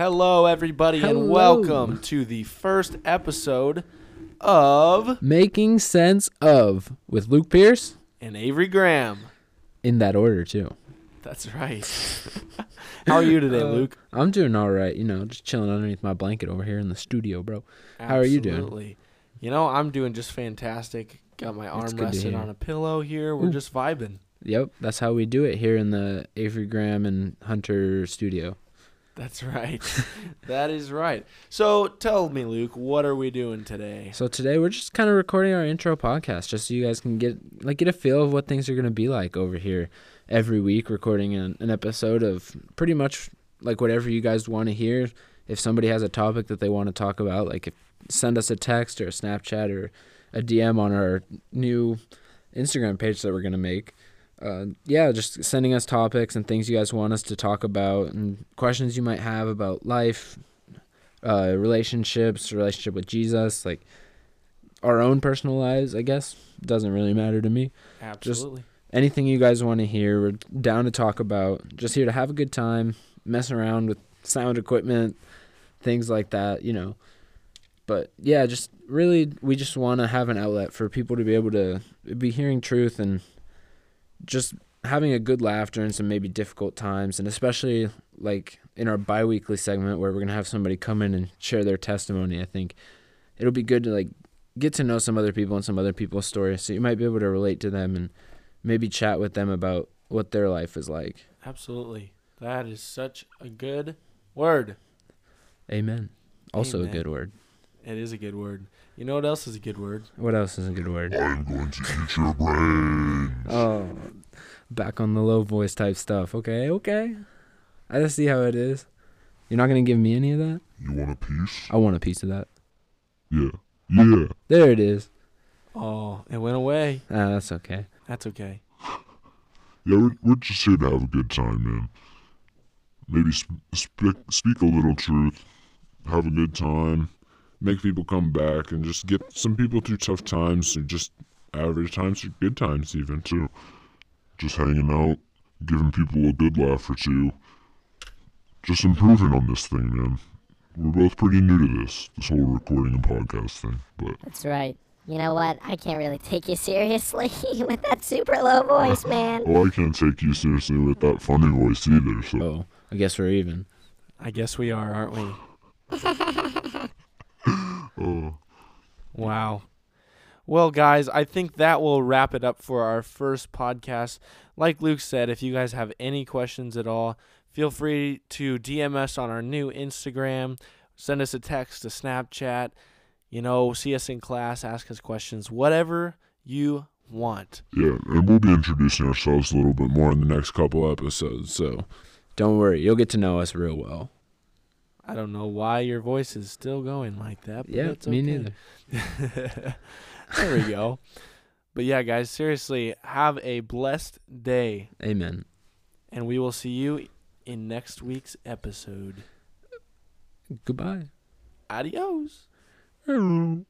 Hello, everybody, Hello. and welcome to the first episode of Making sense of with Luke Pierce and Avery Graham. in that order too. That's right. How are you today, Uh, Luke? I'm doing all right. You know, just chilling underneath my blanket over here in the studio, bro. how are you doing? You know, I'm doing just fantastic. Got my arm That's good to rested on a pillow here. We're Ooh. just vibing. Yep, that's how we do it here in the Avery Graham and Hunter studio. That's right. that is right. So tell me, Luke, what are we doing today? So today we're just kind of recording our intro podcast, just so you guys can get like get a feel of what things are gonna be like over here every week, recording an, an episode of pretty much like whatever you guys want to hear. If somebody has a topic that they want to talk about, like if send us a text or a Snapchat or a DM on our new Instagram page that we're gonna make. Uh, yeah, just sending us topics and things you guys want us to talk about and questions you might have about life, uh, relationships, relationship with Jesus, like our own personal lives, I guess. Doesn't really matter to me. Absolutely. Anything you guys want to hear, we're down to talk about. Just here to have a good time, mess around with sound equipment, things like that, you know. But yeah, just really, we just want to have an outlet for people to be able to be hearing truth and just having a good laugh during some maybe difficult times. And especially like in our bi weekly segment where we're going to have somebody come in and share their testimony, I think it'll be good to like get to know some other people and some other people's stories. So you might be able to relate to them and maybe chat with them about what their life is like. Absolutely. That is such a good word. Amen. Also Amen. a good word. It is a good word. You know what else is a good word? What else is a good word? I'm going to eat your brain. Oh, back on the low voice type stuff. Okay, okay. I just see how it is. You're not gonna give me any of that. You want a piece? I want a piece of that. Yeah. Yeah. There it is. Oh, it went away. Ah, that's okay. That's okay. Yeah, we're, we're just here to have a good time, man. Maybe sp- speak, speak a little truth, have a good time, make people come back, and just get some people through tough times, or just average times, or good times, even, too. Just hanging out, giving people a good laugh or two. Just improving on this thing, man. We're both pretty new to this, this whole recording and podcast thing, but That's right. You know what? I can't really take you seriously with that super low voice, man. well, I can't take you seriously with that funny voice either, so. Oh, I guess we're even. I guess we are, aren't we? Oh. Wow. Well, guys, I think that will wrap it up for our first podcast. Like Luke said, if you guys have any questions at all, feel free to DM us on our new Instagram, send us a text, a Snapchat, you know, see us in class, ask us questions, whatever you want. Yeah, and we'll be introducing ourselves a little bit more in the next couple episodes. So don't worry, you'll get to know us real well. I don't know why your voice is still going like that. But Yeah, that's me neither. there we go. But yeah, guys, seriously, have a blessed day. Amen. and we will see you in next week's episode. Goodbye. Adios. Hello.